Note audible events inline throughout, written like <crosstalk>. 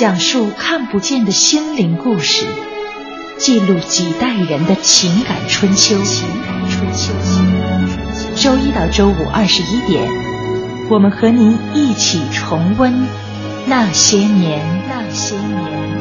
讲述看不见的心灵故事，记录几代人的情感春秋。周一到周五二十一点，我们和您一起重温那些年。那些年。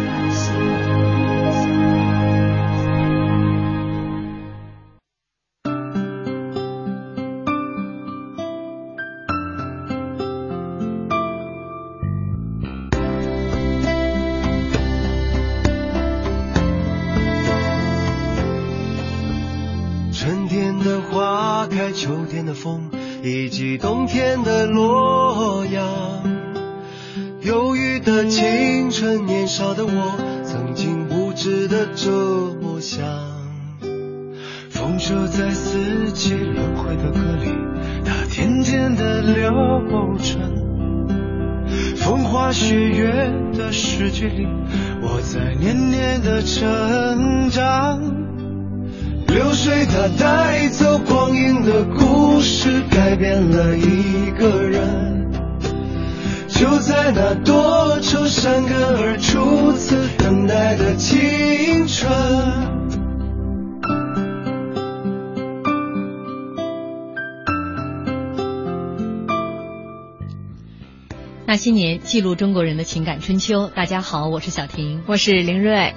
记录中国人的情感春秋。大家好，我是小婷，我是林瑞。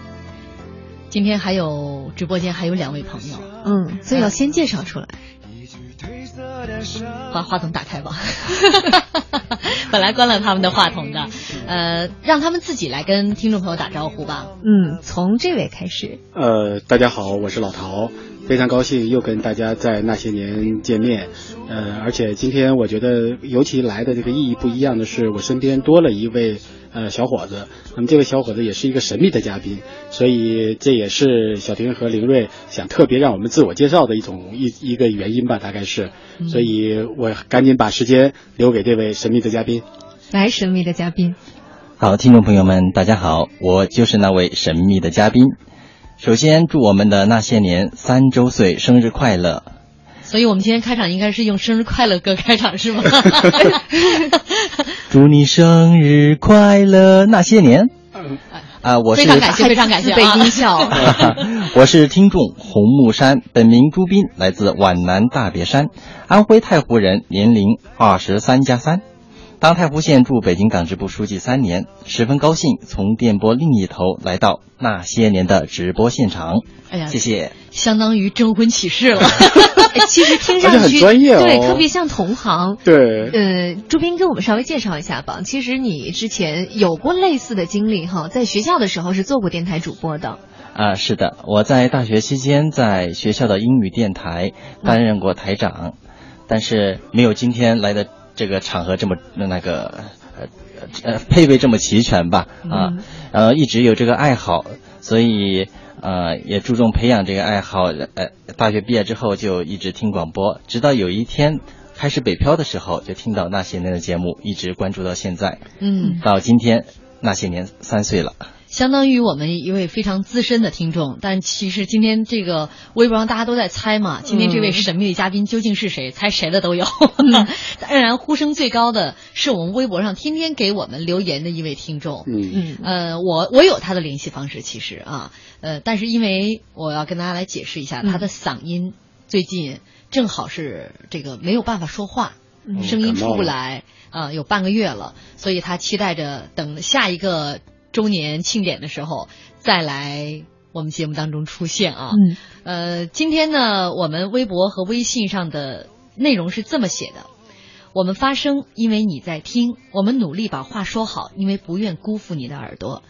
今天还有直播间还有两位朋友，嗯，所以要先介绍出来。把话筒打开吧，<laughs> 本来关了他们的话筒的，呃，让他们自己来跟听众朋友打招呼吧。嗯，从这位开始。呃，大家好，我是老陶，非常高兴又跟大家在那些年见面。呃，而且今天我觉得尤其来的这个意义不一样的是，我身边多了一位呃小伙子。那么这位小伙子也是一个神秘的嘉宾，所以这也是小婷和林睿想特别让我们自我介绍的一种一一个原因吧，大概是。所以我赶紧把时间留给这位神秘的嘉宾。来，神秘的嘉宾。好，听众朋友们，大家好，我就是那位神秘的嘉宾。首先祝我们的那些年三周岁生日快乐。所以我们今天开场应该是用生日快乐歌开场是吗？<laughs> 祝你生日快乐！那些年，啊，我是非常感谢，非常感谢被音效。<laughs> <laughs> 我是听众红木山，本名朱斌，来自皖南大别山，安徽太湖人，年龄二十三加三。当太湖县驻北京党支部书记三年，十分高兴从电波另一头来到那些年的直播现场。哎呀，谢谢。相当于征婚启事了，<laughs> 其实听上去很专业哦，对，特别像同行。对，呃，朱斌跟我们稍微介绍一下吧。其实你之前有过类似的经历哈，在学校的时候是做过电台主播的。啊，是的，我在大学期间在学校的英语电台担任过台长，但是没有今天来的这个场合这么那个呃呃配备这么齐全吧啊，然后一直有这个爱好，所以。呃，也注重培养这个爱好。呃，大学毕业之后就一直听广播，直到有一天开始北漂的时候，就听到那些年的节目，一直关注到现在。嗯，到今天那些年三岁了，相当于我们一位非常资深的听众。但其实今天这个微博上大家都在猜嘛，今天这位神秘的嘉宾究竟是谁？猜谁的都有。<laughs> 当然，呼声最高的是我们微博上天天给我们留言的一位听众。嗯嗯，呃，我我有他的联系方式，其实啊。呃，但是因为我要跟大家来解释一下，他的嗓音最近正好是这个没有办法说话，声音出不来啊，有半个月了，所以他期待着等下一个周年庆典的时候再来我们节目当中出现啊。嗯，呃，今天呢，我们微博和微信上的内容是这么写的：我们发声，因为你在听；我们努力把话说好，因为不愿辜负你的耳朵。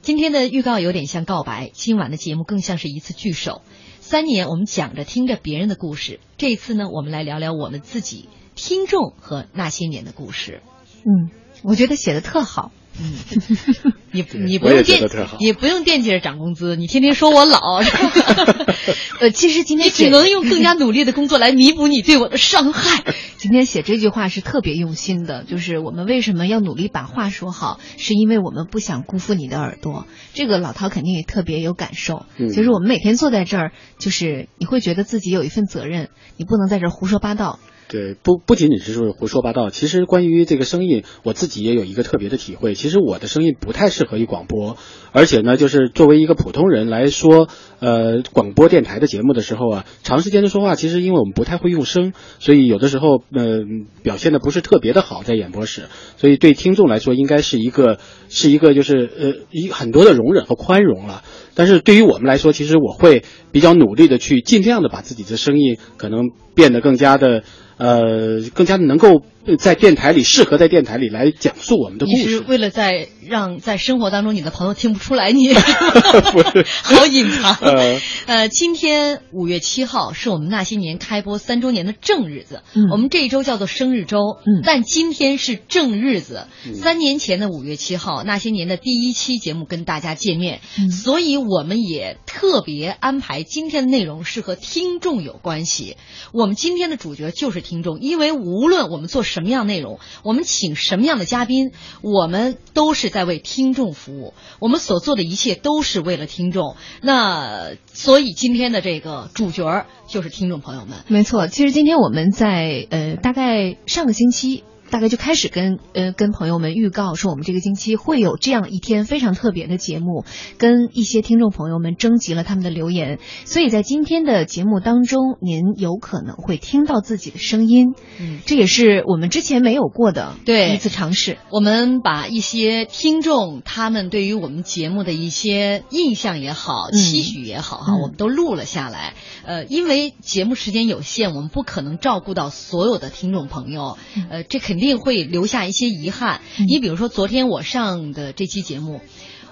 今天的预告有点像告白，今晚的节目更像是一次聚首。三年，我们讲着听着别人的故事，这一次呢，我们来聊聊我们自己听众和那些年的故事。嗯，我觉得写的特好。嗯，<laughs> 你你不用惦，你不用惦记着涨工资，你天天说我老。<laughs> 呃，其实今天你只能用更加努力的工作来弥补你对我的伤害。今天写这句话是特别用心的，就是我们为什么要努力把话说好，是因为我们不想辜负你的耳朵。这个老陶肯定也特别有感受。嗯，就是我们每天坐在这儿，就是你会觉得自己有一份责任，你不能在这儿胡说八道。对，不不仅仅是说胡说八道，其实关于这个声音，我自己也有一个特别的体会。其实我的声音不太适合于广播，而且呢，就是作为一个普通人来说，呃，广播电台的节目的时候啊，长时间的说话，其实因为我们不太会用声，所以有的时候呃表现的不是特别的好在演播室，所以对听众来说应该是一个是一个就是呃一很多的容忍和宽容了。但是对于我们来说，其实我会比较努力的去尽量的把自己的声音可能变得更加的。呃，更加的能够在电台里适合在电台里来讲述我们的故事。你是为了在让在生活当中你的朋友听不出来你。<laughs> 不是。<laughs> 好隐藏。呃。呃，今天五月七号是我们那些年开播三周年的正日子，嗯。我们这一周叫做生日周，嗯。但今天是正日子。嗯。三年前的五月七号，那些年的第一期节目跟大家见面，嗯。所以我们也特别安排今天的内容是和听众有关系。我们今天的主角就是听众，因为无论我们做什么样内容，我们请什么样的嘉宾，我们都是在为听众服务。我们所做的一切都是为了听众。那所以今天的这个主角儿就是听众朋友们。没错，其实今天我们在呃大概上个星期。大概就开始跟呃跟朋友们预告说，我们这个星期会有这样一天非常特别的节目，跟一些听众朋友们征集了他们的留言，所以在今天的节目当中，您有可能会听到自己的声音，嗯，这也是我们之前没有过的对。一次尝试。我们把一些听众他们对于我们节目的一些印象也好、嗯。期许也好哈，嗯。我们都录了下来。呃，因为节目时间有限，我们不可能照顾到所有的听众朋友，呃，这肯定会留下一些遗憾。嗯你比如说昨天我上的这期节目。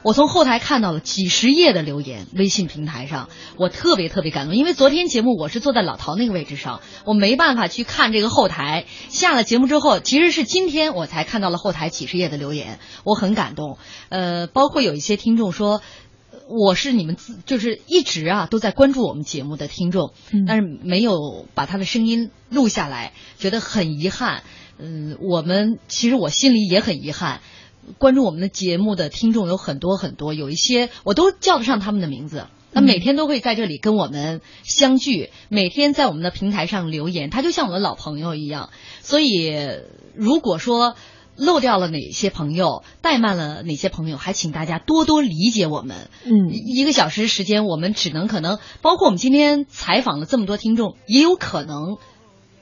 我从后台看到了几十页的留言，微信平台上，我特别特别感动，因为昨天节目我是坐在老陶那个位置上，我没办法去看这个后台。下了节目之后，其实是今天我才看到了后台几十页的留言，我很感动。呃，包括有一些听众说。我是你们自就是一直啊都在关注我们节目的听众，嗯但是没有把他的声音录下来，觉得很遗憾。嗯，我们其实我心里也很遗憾。关注我们的节目的听众有很多很多，有一些我都叫得上他们的名字。他每天都会在这里跟我们相聚，每天在我们的平台上留言，他就像我们的老朋友一样。所以，如果说漏掉了哪些朋友，怠慢了哪些朋友，还请大家多多理解我们。嗯一个小时时间，我们只能可能，包括我们今天采访了这么多听众，也有可能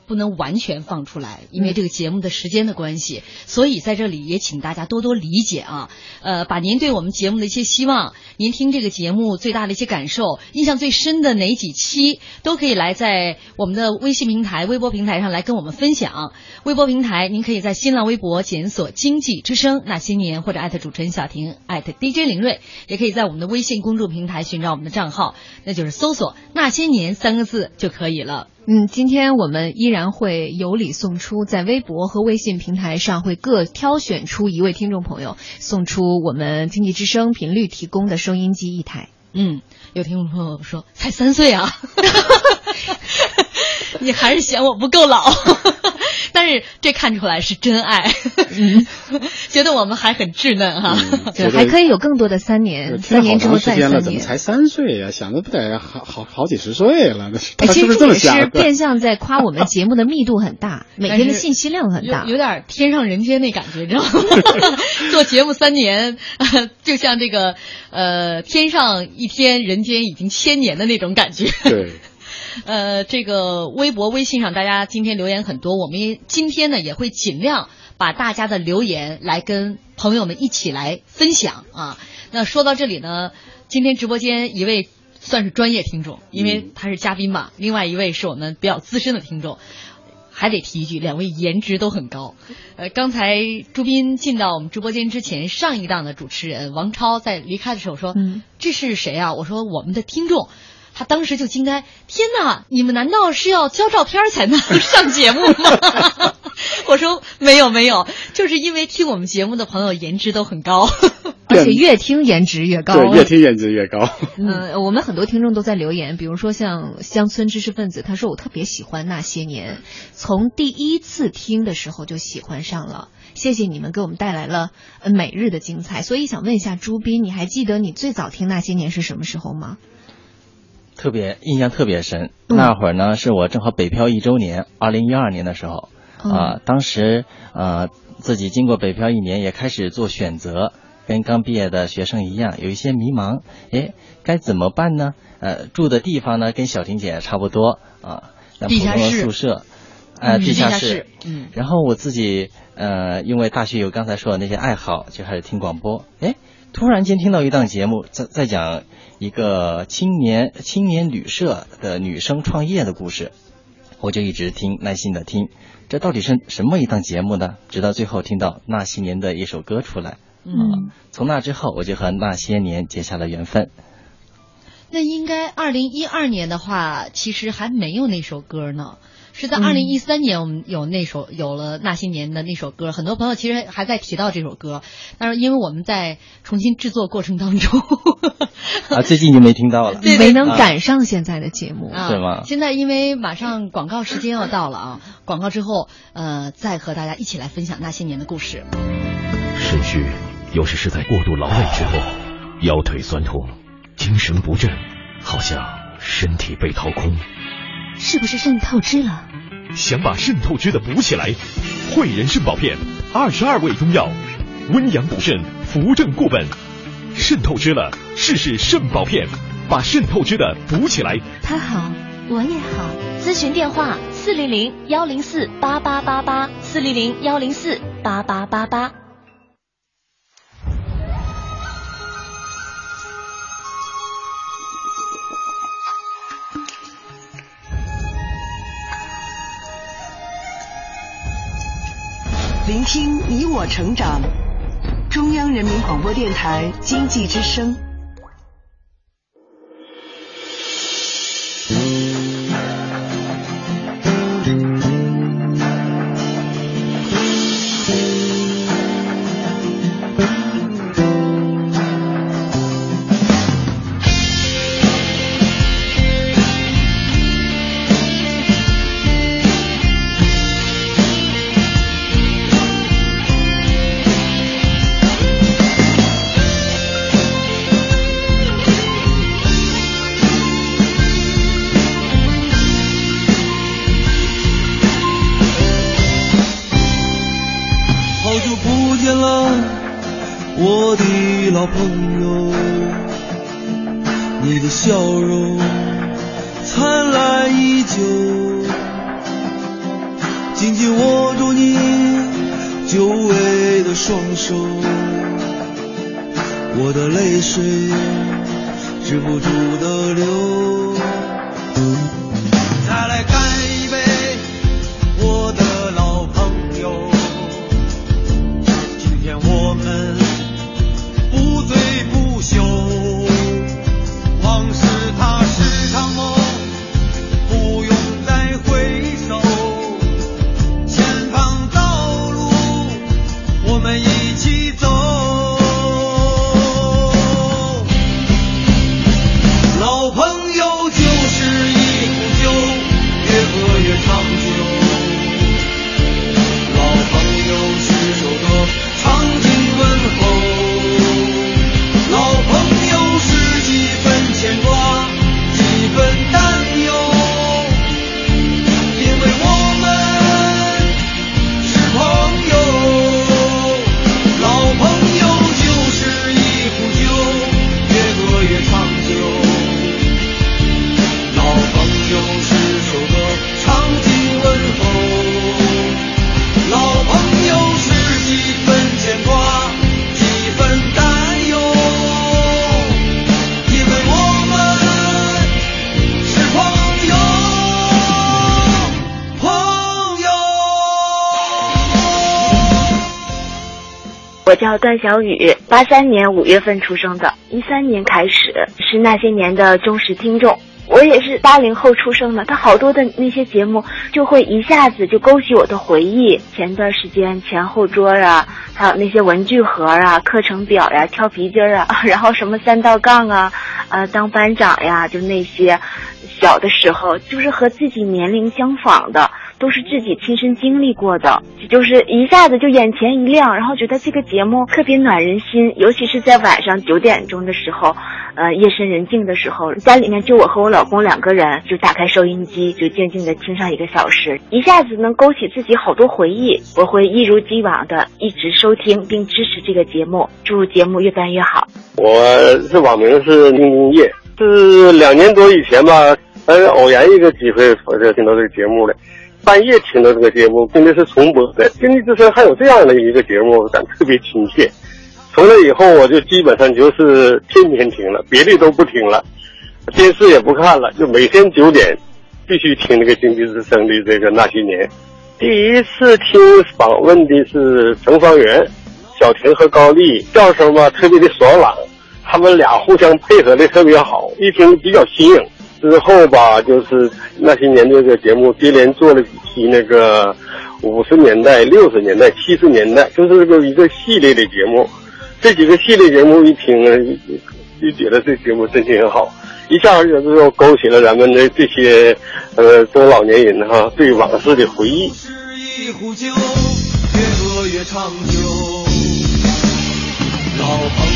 不能完全放出来，因为这个节目的时间的关系。所以在这里也请大家多多理解啊。呃，把您对我们节目的一些希望，您听这个节目最大的一些感受，印象最深的哪几期，都可以来在我们的微信平台、微博平台上来跟我们分享。微博平台，您可以在新浪微博检索“经济之声那些年”或者艾特主持人小婷，艾特 DJ 林睿，也可以在我们的微信公众平台寻找我们的账号，那就是搜索“那些年”三个字就可以了。嗯，今天我们依然会有礼送出，在微博和微信平台上会各挑选出一位听众朋友，送出我们经济之声频率提供的收音机一台。嗯，有听众朋友说才三岁啊，<laughs> 你还是嫌我不够老，<laughs> 但是这看出来是真爱，嗯，<laughs> 觉得我们还很稚嫩哈、嗯对，还可以有更多的三年，三年之后再三年。怎么才三岁呀、想的不得好好好几十岁了？那是哎，他是不是其实这也这么想的？是变相在夸我们节目的密度很大，每天的信息量很大有。有点天上人间那感觉，你知道吗？做节目三年，呃就像这个呃天上一天，人间已经千年的那种感觉。对，<laughs> 呃，这个微博、微信上大家今天留言很多，我们也今天呢也会尽量把大家的留言来跟朋友们一起来分享啊。那说到这里呢，今天直播间一位算是专业听众，因为嗯他是嘉宾嘛，另外一位是我们比较资深的听众。还得提一句，两位颜值都很高。呃，刚才朱斌进到我们直播间之前，上一档的主持人王超在离开的时候说：“嗯这是谁啊？”我说：“我们的听众。”他当时就惊呆，天哪！你们难道是要交照片才能 <laughs> 上节目吗？<laughs> 我说没有没有，就是因为听我们节目的朋友颜值都很高。<laughs> 而且越听颜值越高。对，越听颜值越高。嗯，我们很多听众都在留言，比如说像乡村知识分子，他说我特别喜欢那些年，从第一次听的时候就喜欢上了。谢谢你们给我们带来了呃每日的精彩。所以想问一下朱斌，你还记得你最早听那些年是什么时候吗？特别印象特别深。那会儿呢，是我正好北漂一周年，二零一二年的时候啊，当时呃自己经过北漂一年，也开始做选择，跟刚毕业的学生一样，有一些迷茫。哎，该怎么办呢？呃，住的地方呢，跟小婷姐差不多啊，那普通的宿舍，呃，地下室。嗯。然后我自己呃，因为大学有刚才说的那些爱好，就开始听广播。哎，突然间听到一档节目，在在讲一个青年青年旅社的女生创业的故事，我就一直听，耐心的听。这到底是什么一档节目呢？直到最后听到那些年的一首歌出来。嗯。从那之后，我就和那些年结下了缘分。那应该二零一二年的话，其实还没有那首歌呢，是在二零一三年我们有那首有了那些年的那首歌，很多朋友其实还在提到这首歌，但是因为我们在重新制作过程当中，啊，最近就没听到了，<laughs> 没能赶上现在的节目，是吗？现在因为马上广告时间要到了啊，广告之后，呃，再和大家一起来分享那些年的故事。肾虚，有时是在过度劳累之后，腰腿酸痛。精神不振，好像身体被掏空，是不是肾透支了？想把肾透支的补起来，汇仁肾宝片，二十二味中药，温阳补肾，扶正固本。肾透支了，试试肾宝片，把肾透支的补起来。他好，我也好。咨询电话：四零零幺零四八八八八，四零零幺零四八八八八。聆听你我成长，中央人民广播电台经济之声。老朋友你的笑容灿烂依旧。紧紧握住你久违的双手我的泪水止不住的流我叫段小雨，八三年五月份出生的，一三年开始是那些年的忠实听众。我也是八零后出生的，他好多的那些节目就会一下子就勾起我的回忆。前段时间前后桌啊，还有那些文具盒啊、课程表呀、跳皮筋啊，<laughs> 然后什么三道杠啊，呃，当班长呀，就那些小的时候，就是和自己年龄相仿的。都是自己亲身经历过的，就是一下子就眼前一亮，然后觉得这个节目特别暖人心，尤其是在晚上九点钟的时候，呃，夜深人静的时候，家里面就我和我老公两个人，就打开收音机，就静静的听上一个小时，一下子能勾起自己好多回忆。我会一如既往的一直收听并支持这个节目，祝节目越办越好。我是网名是宁宁叶，是两年多以前吧，呃，偶然一个机会，我就听到这个节目了。半夜听到这个节目，并且是重播的。经济之声还有这样的一个节目，感特别亲切。从那以后，我就基本上就是天天听了，别的都不听了，电视也不看了，就每天九点必须听那个经济之声的这个那些年。第一次听访问的是程方圆。小婷和高丽叫声嘛特别的爽朗，他们俩互相配合的特别好，一听比较新颖。之后吧，就是那些年这个节目接连做了几期那个五十年代、六十年代、七十年代，就是这个一个系列的节目。这几个系列节目一听啊，就觉得这节目真心好，一下子就勾起了咱们的这些呃中老年人哈对往事的回忆。一壶酒，越喝越长久。老朋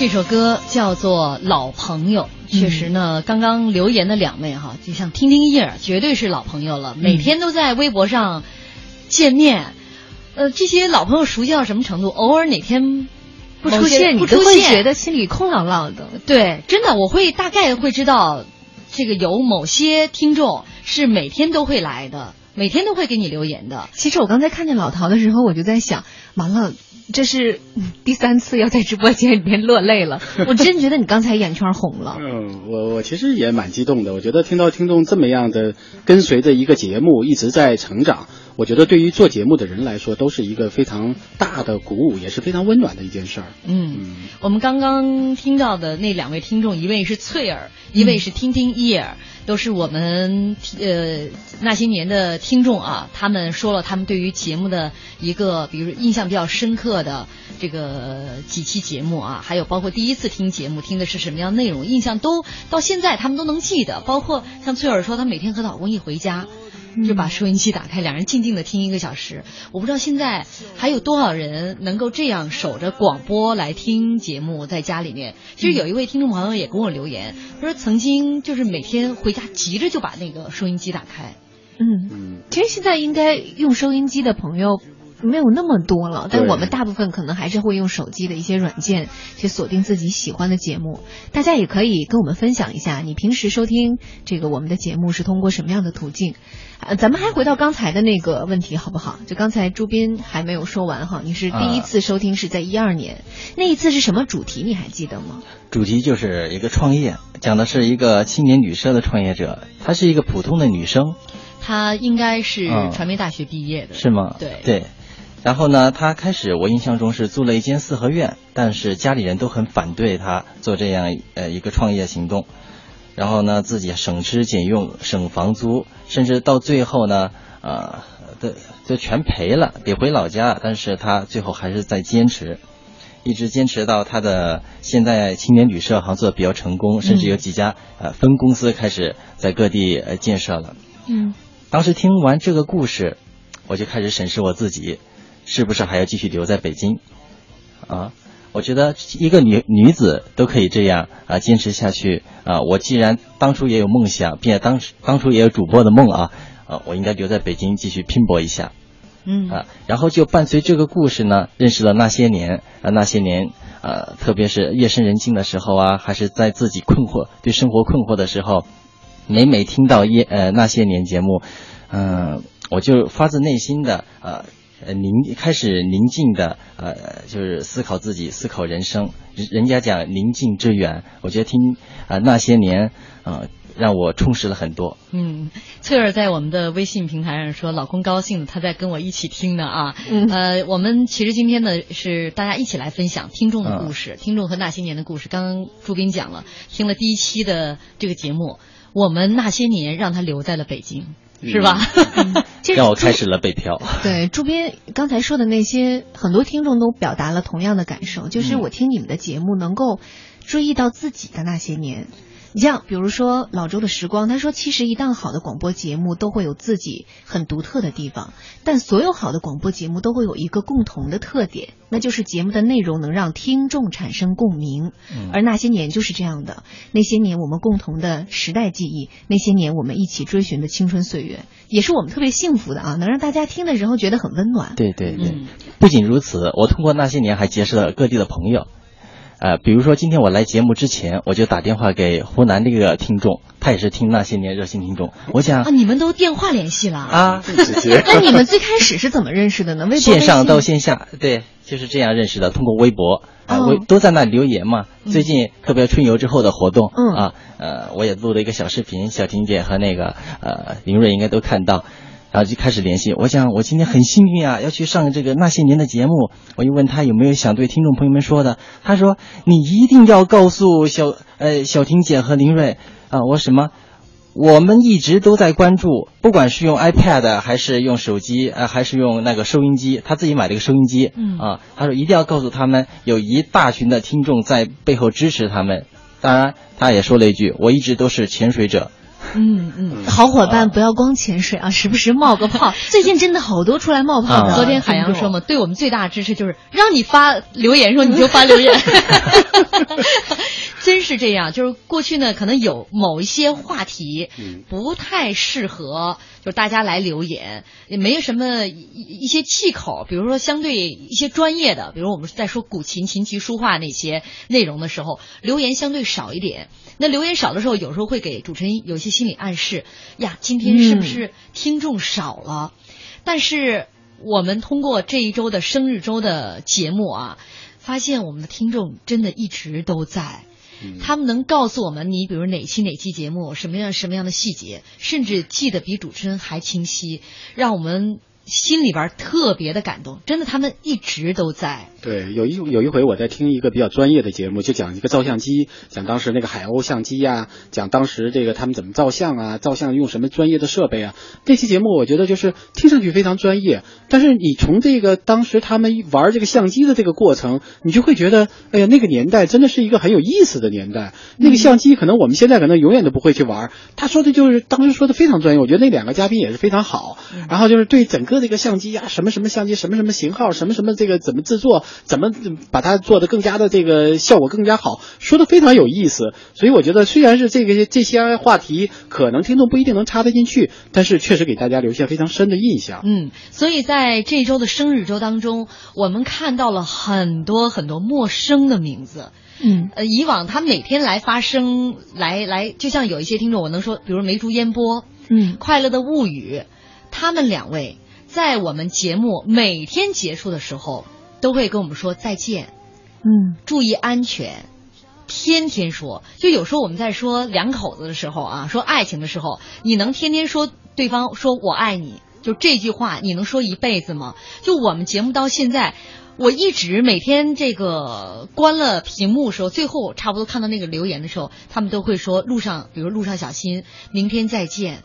这首歌叫做《老朋友》。确实呢，刚刚留言的两位哈，就像听听叶，绝对是老朋友了，每天都在微博上见面。呃，这些老朋友熟悉到什么程度？偶尔哪天不出现，不出现，觉得心里空落落的。对，真的，我会大概会知道，这个有某些听众是每天都会来的，每天都会给你留言的。其实我刚才看见老陶的时候，我就在想，完了。这是第三次要在直播间里面落泪了，<laughs> 我真觉得你刚才眼圈红了。嗯，我我其实也蛮激动的。我觉得听到听众这么样的跟随着一个节目一直在成长，我觉得对于做节目的人来说都是一个非常大的鼓舞，也是非常温暖的一件事儿。嗯，我们刚刚听到的那两位听众，一位是翠儿，一位是听听伊尔。都是我们呃那些年的听众啊，他们说了他们对于节目的一个，比如印象比较深刻的这个几期节目啊，还有包括第一次听节目听的是什么样内容，印象都到现在他们都能记得。包括像翠儿说，她每天和老公一回家。就把收音机打开，两人静静的听一个小时。我不知道现在还有多少人能够这样守着广播来听节目，在家里面。其实有一位听众朋友也跟我留言，他说曾经就是每天回家急着就把那个收音机打开。嗯嗯，其实现在应该用收音机的朋友。没有那么多了，但我们大部分可能还是会用手机的一些软件去锁定自己喜欢的节目。大家也可以跟我们分享一下，你平时收听这个我们的节目是通过什么样的途径？呃，咱们还回到刚才的那个问题好不好？就刚才朱斌还没有说完哈，你是第一次收听是在一二年，那一次是什么主题？你还记得吗？主题就是一个创业，讲的是一个青年旅社的创业者，她是一个普通的女生，她应该是传媒大学毕业的，是吗？对对。然后呢，他开始我印象中是租了一间四合院，但是家里人都很反对他做这样呃一个创业行动。然后呢，自己省吃俭用，省房租，甚至到最后呢，呃，都都全赔了，得回老家。但是他最后还是在坚持，一直坚持到他的现在青年旅社好像做的比较成功，甚至有几家呃分公司开始在各地呃建设了。嗯，当时听完这个故事，我就开始审视我自己。是不是还要继续留在北京？啊，我觉得一个女女子都可以这样啊，坚持下去啊。我既然当初也有梦想，并且当时当初也有主播的梦啊，啊，我应该留在北京继续拼搏一下。嗯啊，然后就伴随这个故事呢，认识了那些年啊，那些年啊，特别是夜深人静的时候啊，还是在自己困惑、对生活困惑的时候，每每听到夜呃那些年节目，嗯，我就发自内心的呃。呃，宁开始宁静的，呃，就是思考自己，思考人生。人家讲宁静致远，我觉得听啊那些年，呃，让我充实了很多。嗯，翠儿在我们的微信平台上说，老公高兴，他在跟我一起听呢啊。嗯呃，我们其实今天呢是大家一起来分享听众的故嗯事，听众和那些年的故事。刚刚朱斌讲了，听了第一期的这个节目，我们那些年让他留在了北京，是吧？<laughs> 其实让我开始了北漂。<laughs> 对，朱斌刚才说的那些，很多听众都表达了同样的感受，就是嗯我听你们的节目能够追忆到自己的那些年。你像比如说老周的时光，他说其实一档好的广播节目都会有自己很独特的地方，但所有好的广播节目都会有一个共同的特点，那就是节目的内容能让听众产生共鸣。嗯而那些年就是这样的，那些年我们共同的时代记忆，那些年我们一起追寻的青春岁月，也是我们特别幸福的啊，能让大家听的时候觉得很温暖。对对对，嗯不仅如此，我通过那些年还结识了各地的朋友。呃，比如说今天我来节目之前，我就打电话给湖南这个听众，他也是听那些年热心听众。我想啊，你们都电话联系了啊，<laughs> 那你们最开始是怎么认识的呢？微博、线上到线下，对，就是这样认识的。通过微博啊，哦微都在那留言嘛。最近特别春游之后的活动，嗯啊，呃，我也录了一个小视频，小婷姐和那个呃林瑞应该都看到。然后就开始联系，我想我今天很幸运啊，要去上这个那些年的节目。我就问他有没有想对听众朋友们说的，他说你一定要告诉小呃小婷姐和林瑞啊，我什么？我们一直都在关注，不管是用 iPad 还是用手机，呃，还是用那个收音机，他自己买了一个收音机，嗯啊，他说一定要告诉他们，有一大群的听众在背后支持他们。当然，他也说了一句，我一直都是潜水者。嗯嗯。好伙伴，不要光潜水啊，<laughs> 时不时冒个泡。<laughs> 最近真的好多出来冒泡的。啊昨天海洋说嘛，对我们最大的支持就是让你发留言的时候你就发留言，<laughs> 真是这样。就是过去呢，可能有某一些话题嗯不太适合，就是大家来留言，也没有什么一一些气口。比如说，相对一些专业的，比如我们在说古琴、琴棋书画那些内容的时候，留言相对少一点。那留言少的时候，有时候会给主持人有一些心理暗示呀，今天是不是听众少了？但是我们通过这一周的生日周的节目啊，发现我们的听众真的一直都在。他们能告诉我们，你比如哪期哪期节目什么样什么样的细节，甚至记得比主持人还清晰，让我们心里边特别的感动。真的，他们一直都在。对，有一有一回我在听一个比较专业的节目，就讲一个照相机，讲当时那个海鸥相机呀、讲当时这个他们怎么照相啊，照相用什么专业的设备啊。那期节目我觉得就是听上去非常专业，但是你从这个当时他们玩这个相机的这个过程，你就会觉得，哎呀，那个年代真的是一个很有意思的年代。那个相机可能我们现在可能永远都不会去玩。他说的就是当时说的非常专业，我觉得那两个嘉宾也是非常好。然后就是对整个这个相机呀、什么什么相机，什么什么型号，什么什么这个怎么制作，怎么把它做的更加的这个效果更加好，说的非常有意思。所以我觉得虽然是这个这些话题可能听众不一定能插得进去，但是确实给大家留下非常深的印象。嗯，所以在这周的生日周当中，我们看到了很多很多陌生的名字。嗯，呃，以往他每天来发声，来来，就像有一些听众，我能说，比如梅竹烟波，嗯，快乐的物语，他们两位在我们节目每天结束的时候，都会跟我们说再见，嗯，注意安全。天天说，就有时候我们在说两口子的时候啊，说爱情的时候，你能天天说对方说我爱你，就这句话，你能说一辈子吗？就我们节目到现在，我一直每天这个关了屏幕的时候，最后差不多看到那个留言的时候，他们都会说路上，比如路上小心，明天再见。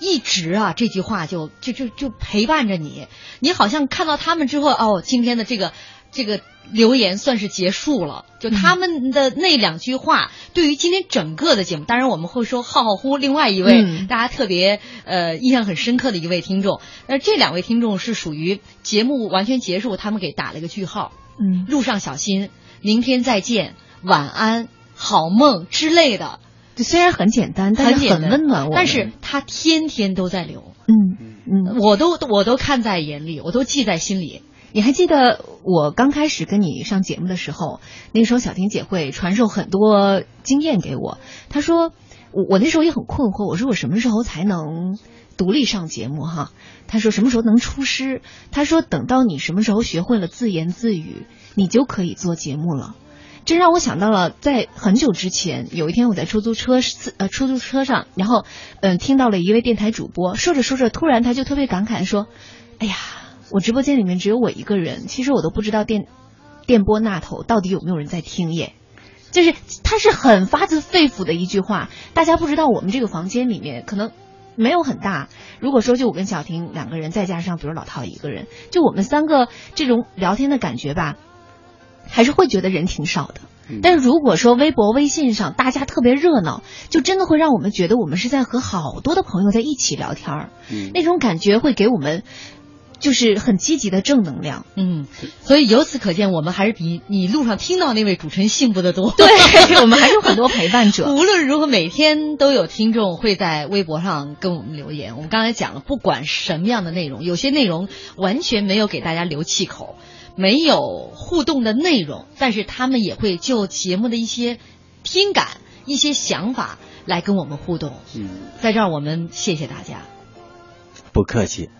一直啊，这句话就就就就陪伴着你，你好像看到他们之后，哦，今天的这个这个留言算是结束了。就他们的那两句话，对于今天整个的节目，当然我们会说浩浩乎另外一位、嗯。大家特别呃印象很深刻的一位听众，那这两位听众是属于节目完全结束，他们给打了一个句号，嗯，路上小心，明天再见，晚安，好梦之类的。这虽然很简单，但是很温暖我。但是他天天都在流，嗯嗯，我都我都看在眼里，我都记在心里。你还记得我刚开始跟你上节目的时候，那时候小婷姐会传授很多经验给我。她说，我我那时候也很困惑，我说我什么时候才能独立上节目哈？她说什么时候能出师？她说等到你什么时候学会了自言自语，你就可以做节目了。这让我想到了在很久之前，有一天我在出租车呃出租车上，然后嗯听到了一位电台主播说着说着，突然他就特别感慨说：“哎呀，我直播间里面只有我一个人，其实我都不知道电电波那头到底有没有人在听耶。”就是他是很发自肺腑的一句话，大家不知道我们这个房间里面可能没有很大。如果说就我跟小婷两个人，再加上比如老陶一个人，就我们三个这种聊天的感觉吧，还是会觉得人挺少的。但是如果说微博、微信上大家特别热闹，就真的会让我们觉得我们是在和好多的朋友在一起聊天儿，那种感觉会给我们。就是很积极的正能量，嗯，所以由此可见，我们还是比你路上听到那位主持人幸福的多。对，<laughs> 我们还有很多陪伴者。<laughs> 无论如何，每天都有听众会在微博上跟我们留言。我们刚才讲了，不管什么样的内容，有些内容完全没有给大家留气口，没有互动的内容，但是他们也会就节目的一些听感、一些想法来跟我们互动。嗯，在这儿我们谢谢大家。不客气。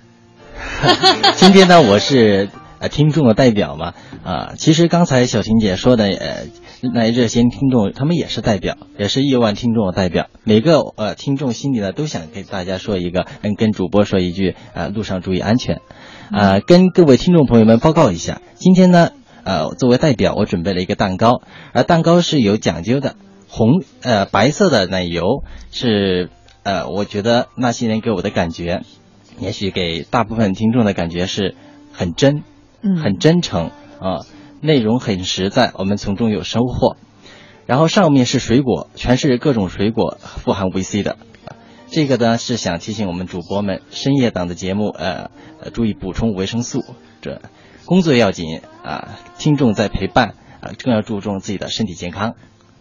<laughs> 今天呢，我是呃听众的代表嘛，啊，其实刚才小婷姐说的，呃，那热心听众他们也是代表，也是亿万听众的代表。每个呃听众心里呢，都想给大家说一个，嗯，跟主播说一句，啊，路上注意安全，啊，跟各位听众朋友们报告一下，今天呢，呃，作为代表，我准备了一个蛋糕，而蛋糕是有讲究的，红呃白色的奶油是呃，我觉得那些年给我的感觉。也许给大部分听众的感觉是很真，嗯，很真诚啊，内容很实在，我们从中有收获。然后上面是水果，全是各种水果，富含维 C 的。这个呢是想提醒我们主播们，深夜档的节目，呃，注意补充维生素。这工作要紧啊，听众在陪伴啊，更要注重自己的身体健康。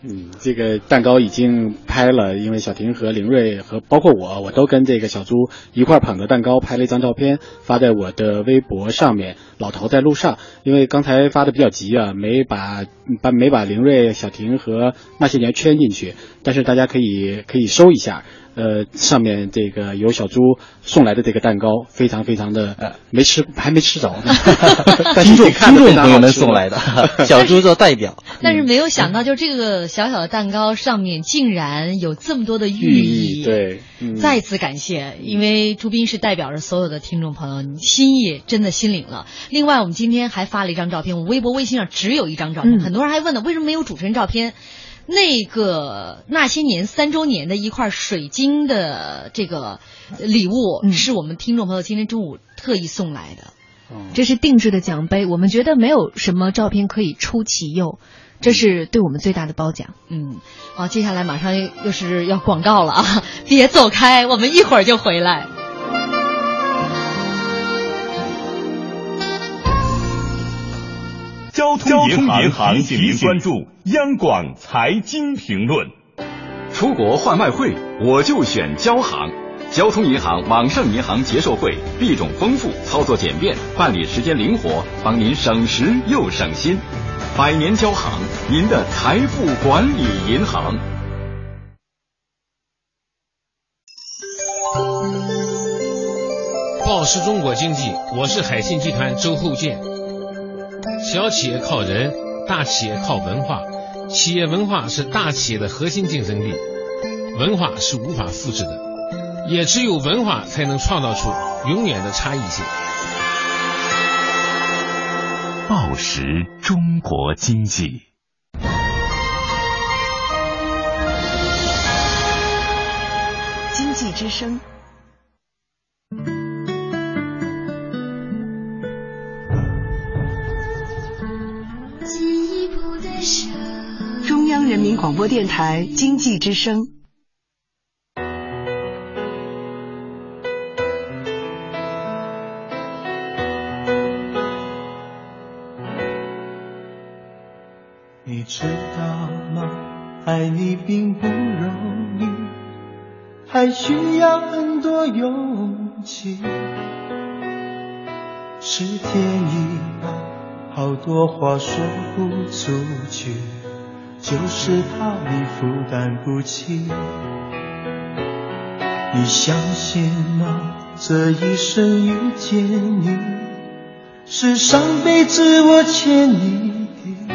嗯，这个蛋糕已经拍了，因为小婷和林睿和包括我，我都跟这个小猪一块捧着蛋糕拍了一张照片，发在我的微博上面。老陶在路上，因为刚才发的比较急啊，没把把没把林睿、小婷和那些年圈进去，但是大家可以可以收一下。呃，上面这个有小猪送来的这个蛋糕，非常非常的呃，没吃还没吃着呢。<laughs> <laughs> 听众听众朋友们送来的，<laughs> 小猪做代表。但是没有想到，就这个小小的蛋糕上面竟然有这么多的寓意。对，再次感谢，因为朱斌是代表着所有的听众朋友，你心意真的心领了。另外，我们今天还发了一张照片，我微博、微信上只有一张照片，很多人还问呢，为什么没有主持人照片？那个那些年三周年的一块水晶的这个礼物，是我们听众朋友今天中午特意送来的。这是定制的奖杯，我们觉得没有什么照片可以出其右，这是对我们最大的褒奖。嗯，好，接下来马上又是要广告了啊！<laughs> 别走开，我们一会儿就回来。交通银行提醒关注央广财经评论。出国换外汇，我就选交行。交通银行网上银行结售汇，币种丰富，操作简便，办理时间灵活，帮您省时又省心。百年交行，您的财富管理银行。报时中国经济，我是海信集团周厚健。小企业靠人，大企业靠文化。企业文化是大企业的核心竞争力，文化是无法复制的，也只有文化才能创造出永远的差异性。报时中国经济，经济之声。人民广播电台经济之声。你知道吗？爱你并不容易，还需要很多勇气。是天意啊，好多话说不出去。就是怕你负担不起，你相信吗？这一生遇见你，是上辈子我欠你的。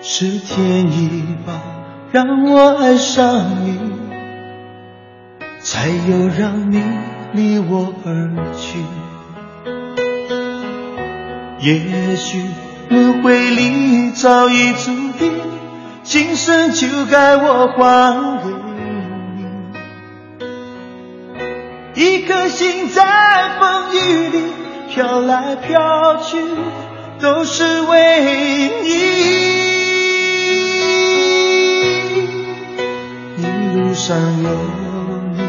是天意吧，让我爱上你，才有让你离我而去。也许轮回里早已注定，今生就该我还给你。一颗心在风雨里飘来飘去，都是为你。一路上有你，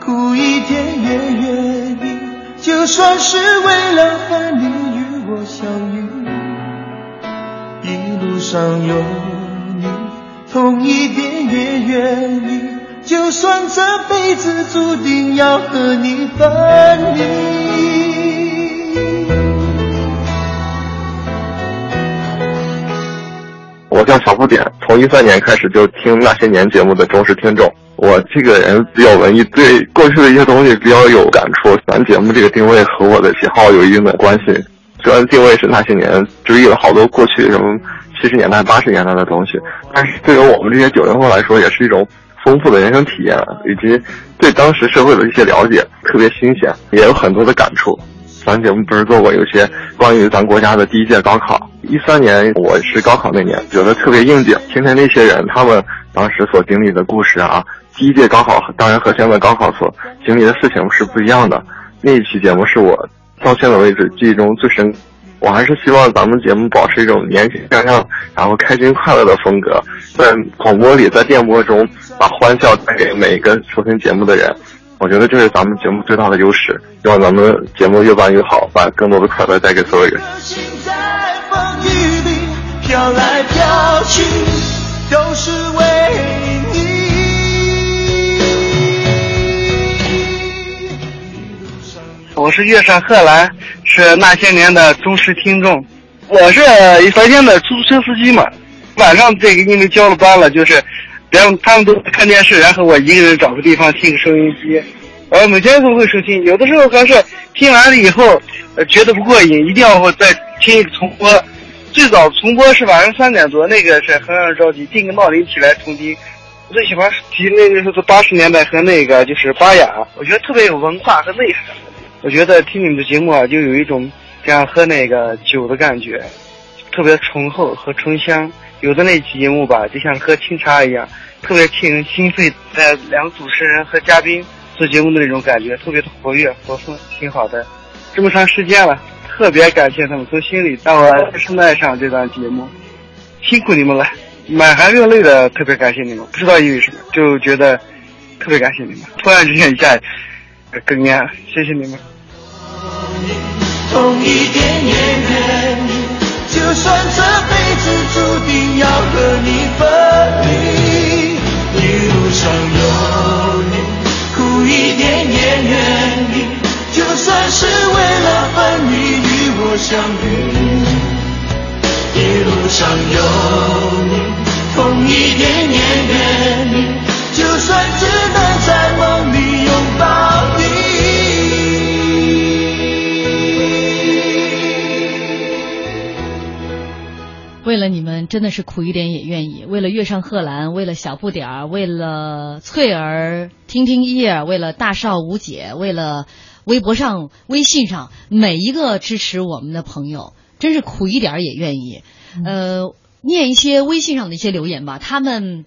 苦一点也愿意，就算是为了和你与我相遇。上有你，同一点也愿意，就算这辈子注定要和你分离。我叫小不点，从一三年开始就听那些年节目的忠实听众。我这个人比较文艺，对过去的一些东西比较有感触。咱节目这个定位和我的喜好有一定的关系。虽然定位是那些年，追忆了好多过去什么七十年代、八十年代的东西，但是对于我们这些九零后来说，也是一种丰富的人生体验，以及对当时社会的一些了解，特别新鲜，也有很多的感触。咱节目不是做过有些关于咱国家的第一届高考？一三年我是高考那年，觉得特别应景。听听那些人他们当时所经历的故事啊，第一届高考当然和现在高考所经历的事情是不一样的。那一期节目是我到现在为止记忆中最深。我还是希望咱们节目保持一种年轻向上，然后开心快乐的风格，在广播里，在电波中把欢笑带给每一个收听节目的人。我觉得这是咱们节目最大的优势，希望咱们节目越办越好，把更多的快乐带给所有人。飘来飘去，都是为我是月上贺兰，是那些年的忠实听众。我是白天的出租车司机嘛，晚上这个因为交了班了，就是别人他们都看电视，然后我一个人找个地方听个收音机。我，每天都会收听，有的时候还是听完了以后，呃，觉得不过瘾，一定要再听一个重播。最早重播是晚上三点多，那个是很让人着急，定个闹铃起来重听。我最喜欢听那个时候八十年代和那个就是巴雅，我觉得特别有文化和内涵。我觉得听你们的节目啊，就有一种像喝那个酒的感觉，特别醇厚和醇香。有的那期节目吧，就像喝清茶一样，特别沁人心肺。在两个主持人和嘉宾做节目的那种感觉，特别的活跃活泼，挺好的。这么长时间了，特别感谢他们，从心里让我深爱上这档节目，辛苦你们了，满含热泪的特别感谢你们。不知道因为什么，就觉得特别感谢你们。突然之间一下哽咽，谢谢你们。痛一点也愿意，就算这辈子注定要和你分离。一路上有你，苦一点也愿意，就算是为了分离与我相遇。一路上有你，痛一点也愿意，就算只能为了你们，真的是苦一点也愿意。为了月上贺兰，为了小不点儿，为了翠儿、听听叶，为了大少无解，为了微博上、微信上每一个支持我们的朋友，真是苦一点儿也愿意。呃，念一些微信上的一些留言吧，他们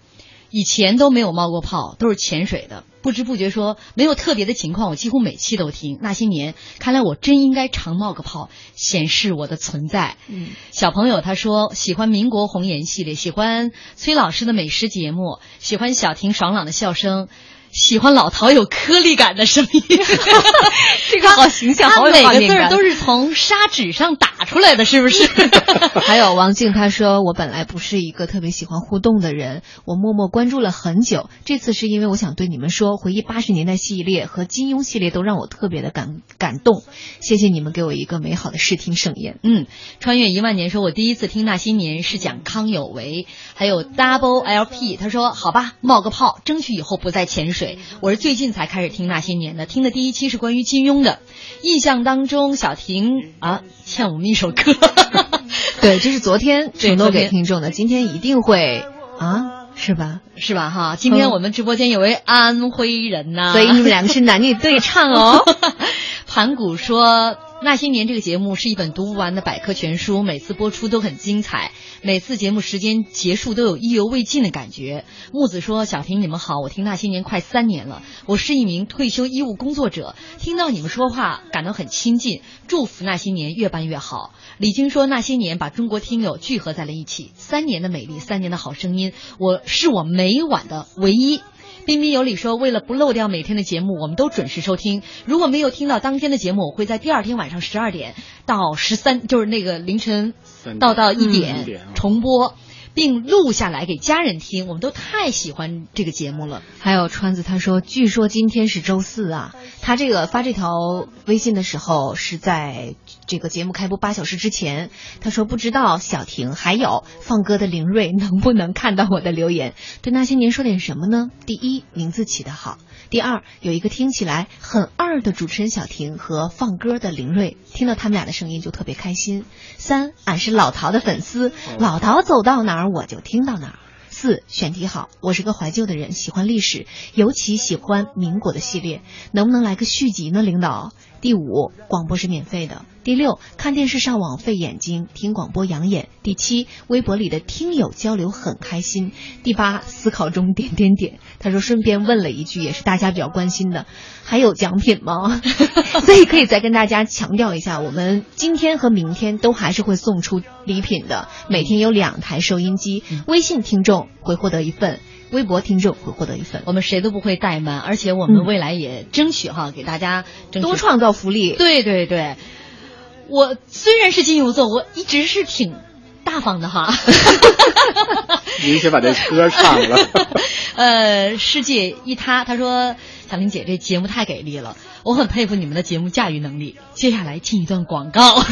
以前都没有冒过泡，都是潜水的。不知不觉说没有特别的情况，我几乎每期都听。那些年，看来我真应该常冒个泡，显示我的存在。嗯，小朋友他说喜欢民国红颜系列，喜欢崔老师的美食节目，喜欢小婷爽朗的笑声。喜欢老陶有颗粒感的声音，<laughs> 这个好形象，好有每个字儿都是从砂纸上打出来的，是不是？<laughs> 还有王静，他说我本来不是一个特别喜欢互动的人，我默默关注了很久。这次是因为我想对你们说，回忆八十年代系列和金庸系列都让我特别的感感动。谢谢你们给我一个美好的视听盛宴。嗯，穿越一万年说，我第一次听那些年是讲康有为，还有 Double LP，他说好吧，冒个泡，争取以后不再潜水。我是最近才开始听那些年的，听的第一期是关于金庸的，印象当中小婷啊欠我们一首歌。<laughs> 对，这是昨天承诺给听众的，今天一定会啊，是吧？是吧？哈，今天我们直播间有位安徽人呐、所以你们两个是男女对唱哦。<laughs> 盘古说。那些年这个节目是一本读不完的百科全书，每次播出都很精彩，每次节目时间结束都有意犹未尽的感觉。木子说：“小婷，你们好，我听那些年快三年了，我是一名退休医务工作者，听到你们说话感到很亲近，祝福那些年越办越好。”李晶说：“那些年把中国听友聚合在了一起，三年的美丽，三年的好声音，我是我每晚的唯一。”彬彬有礼说：“为了不漏掉每天的节目，我们都准时收听。如果没有听到当天的节目，我会在第二天晚上十二点到十三，就是那个凌晨到到一点、嗯重播，并录下来给家人听。我们都太喜欢这个节目了。还有川子他说，据说今天是周四啊。他这个发这条微信的时候是在这个节目开播八小时之前。他说不知道小婷还有放歌的林睿能不能看到我的留言，对那些年说点什么呢？第一，名字起得好；第二，有一个听起来很二的主持人小婷和放歌的林睿，听到他们俩的声音就特别开心。三，俺是老陶的粉丝，老陶走到哪儿我就听到哪儿。四选题好，我是个怀旧的人，喜欢历史，尤其喜欢民国的系列，能不能来个续集呢，领导？第五，广播是免费的。第六，看电视上网费眼睛，听广播养眼。第七，微博里的听友交流很开心。第八，思考中点点点。他说顺便问了一句，也是大家比较关心的，还有奖品吗？<laughs> 所以可以再跟大家强调一下，我们今天和明天都还是会送出礼品的，每天有两台收音机，微信听众会获得一份。微博听众会获得一份，我们谁都不会怠慢，而且我们未来也争取哈，给大家争取多创造福利。对对对，我虽然是金牛座，我一直是挺大方的哈。<laughs> 您先把这歌唱了。<laughs> 呃，世界一塌，他说小玲姐这节目太给力了，我很佩服你们的节目驾驭能力。接下来进一段广告，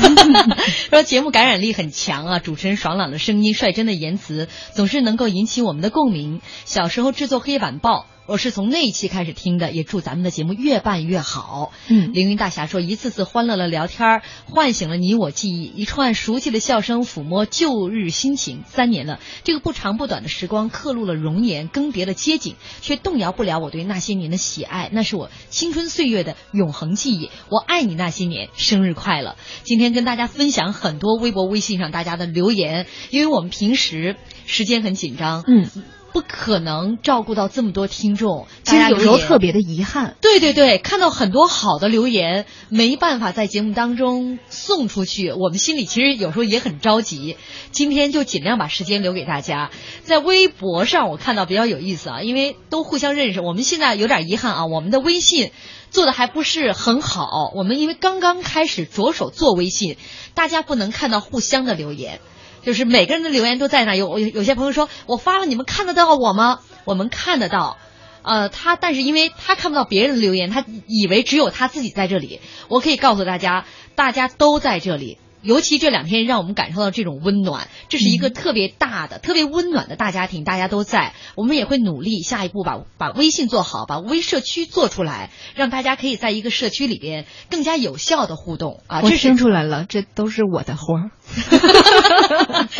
<laughs> 说节目感染力很强啊，主持人爽朗的声音、率真的言辞，总是能够引起我们的共鸣。小时候制作黑板报。我是从那一期开始听的，也祝咱们的节目越办越好。嗯，凌云大侠说，一次次欢乐的聊天，唤醒了你我记忆，一串熟悉的笑声抚摸旧日心情。三年了，这个不长不短的时光，刻录了容颜，更迭了街景，却动摇不了我对那些年的喜爱。那是我青春岁月的永恒记忆。我爱你那些年，生日快乐！今天跟大家分享很多微博、微信上大家的留言，因为我们平时时间很紧张。嗯。不可能照顾到这么多听众，其实有时候特别的遗憾。对对对，看到很多好的留言，没办法在节目当中送出去，我们心里其实有时候也很着急。今天就尽量把时间留给大家。在微博上我看到比较有意思啊，因为都互相认识，我们现在有点遗憾啊，我们的微信做的还不是很好。我们因为刚刚开始着手做微信，大家不能看到互相的留言。就是每个人的留言都在那，有有有些朋友说我发了，你们看得到我吗？我们看得到，呃，他但是因为他看不到别人的留言，他以为只有他自己在这里。我可以告诉大家，大家都在这里。尤其这两天，让我们感受到这种温暖，这是一个特别大的、嗯、特别温暖的大家庭，大家都在。我们也会努力，下一步把把微信做好，把微社区做出来，让大家可以在一个社区里边更加有效的互动啊！我听出来了，这都是我的活儿。<laughs>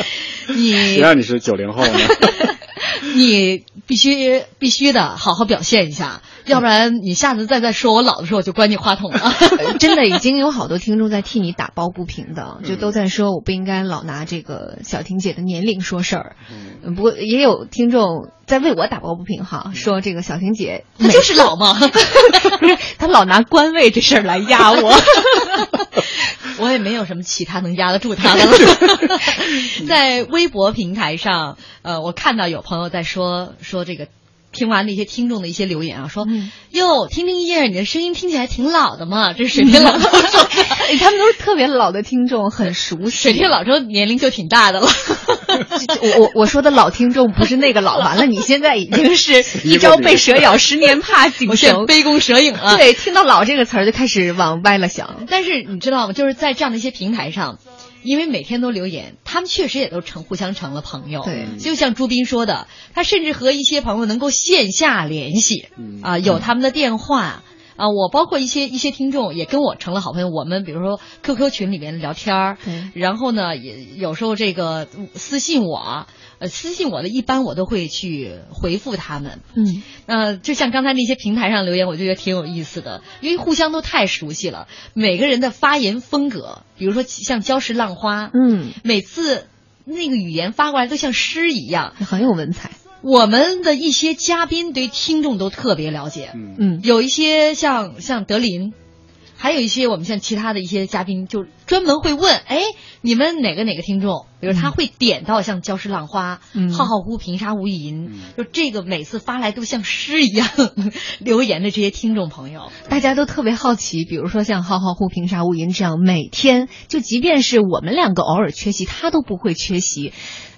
<laughs> 你谁让你是九零后呢？<laughs> <laughs> 你必须必须的好好表现一下，要不然你下次再再说我老的时候，我就关你话筒了。<laughs> 真的，已经有好多听众在替你打抱不平的，<laughs> 就都在说我不应该老拿这个小婷姐的年龄说事儿。嗯，不过也有听众在为我打抱不平哈，说这个小婷姐她就是老嘛，<laughs> 不是她老拿官位这事儿来压我。<laughs> 我也没有什么其他能压得住她的了。<laughs> 在微博平台上，呃，我看到有朋友在说说这个，听完那些听众的一些留言啊，说哟，听听叶，你的声音听起来挺老的嘛，这是水天老周说，他们都是特别老的听众，很熟悉。水天老周年龄就挺大的了。<laughs> 我我我说的老听众不是那个老，完了，你现在已经是 <laughs> 一朝被蛇咬，十年怕井绳，杯弓蛇影了。对，听到“老”这个词儿就开始往歪了想。但是你知道吗？就是在这样的一些平台上，因为每天都留言，他们确实也都成互相成了朋友。对，就像朱斌说的，他甚至和一些朋友能够线下联系，啊、呃，有他们的电话。啊，我包括一些一些听众也跟我成了好朋友。我们比如说 QQ 群里面聊天儿，然后呢，也有时候这个私信我，呃，私信我的一般我都会去回复他们。嗯，呃，就像刚才那些平台上留言，我就觉得挺有意思的，因为互相都太熟悉了，每个人的发言风格，比如说像礁石浪花，嗯，每次那个语言发过来都像诗一样，很有文采。我们的一些嘉宾对听众都特别了解，嗯，有一些像像德林，还有一些我们像其他的一些嘉宾，就专门会问，哎，你们哪个哪个听众？比如他会点到像礁石浪花、嗯。浩浩乎平沙无垠，就这个每次发来都像诗一样 <laughs> 留言的这些听众朋友，大家都特别好奇，比如说像浩浩乎平沙无垠这样，每天就即便是我们两个偶尔缺席，他都不会缺席。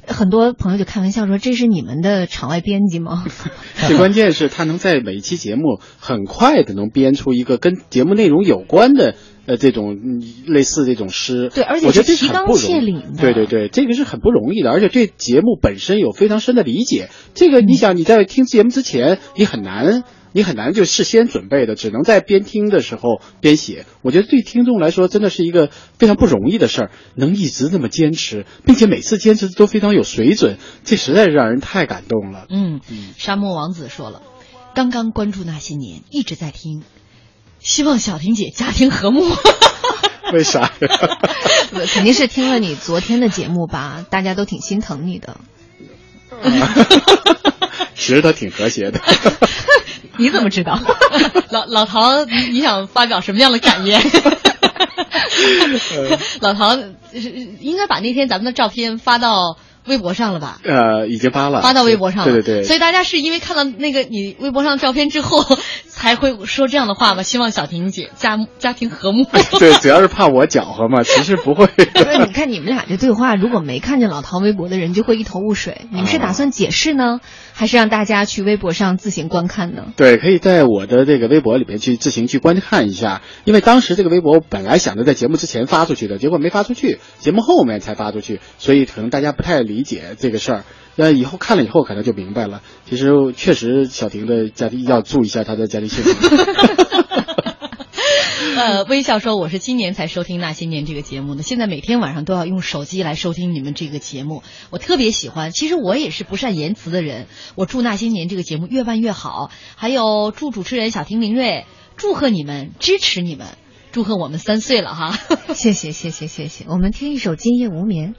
很多朋友就开玩笑说：“这是你们的场外编辑吗 <laughs> 最关键是他能在每一期节目很快的能编出一个跟节目内容有关的呃这种嗯类似这种诗，对而且我觉得这是提纲很不容易挈领的对对对，这个是很不容易的，而且对节目本身有非常深的理解。这个你想你在听节目之前，你很难。你很难就事先准备的，只能在边听的时候边写。我觉得对听众来说，真的是一个非常不容易的事儿，能一直这么坚持，并且每次坚持都非常有水准，这实在是让人太感动了。嗯，沙漠王子说了，刚刚关注那些年，一直在听，希望小婷姐家庭和睦。<laughs> 为啥 <laughs> 呀？肯定是听了你昨天的节目吧，大家都挺心疼你的。<laughs> 其实他挺和谐的。<laughs> 你怎么知道？<laughs> 老老陶，你你想发表什么样的感言？<laughs> 老陶应该把那天咱们的照片发到微博上了吧？呃，已经发了，发到微博上了。对对对。所以大家是因为看到那个你微博上的照片之后，才会说这样的话吧？希望小婷姐家家庭和睦。对，主要是怕我搅和嘛，其实不会。那你看你们俩这对话，如果没看见老陶微博的人，就会一头雾水。你们是打算解释呢，还是让大家去微博上自行观看呢？对，可以在我的这个微博里面去自行去观看一下，因为当时这个微博本来想着在节目之前发出去的，结果没发出去，节目后面才发出去，所以可能大家不太理解这个事儿。那以后看了以后可能就明白了，其实确实小婷的家庭要注意一下她的家庭幸福。<laughs> <laughs> 呃，微笑说我是今年才收听《那些年》这个节目的，现在每天晚上都要用手机来收听你们这个节目，我特别喜欢。其实我也是不善言辞的人，我祝《那些年》这个节目越办越好，还有祝主持人小婷林睿，祝贺你们，支持你们，祝贺我们三岁了哈。<laughs> 谢谢谢谢谢谢，我们听一首《今夜无眠》。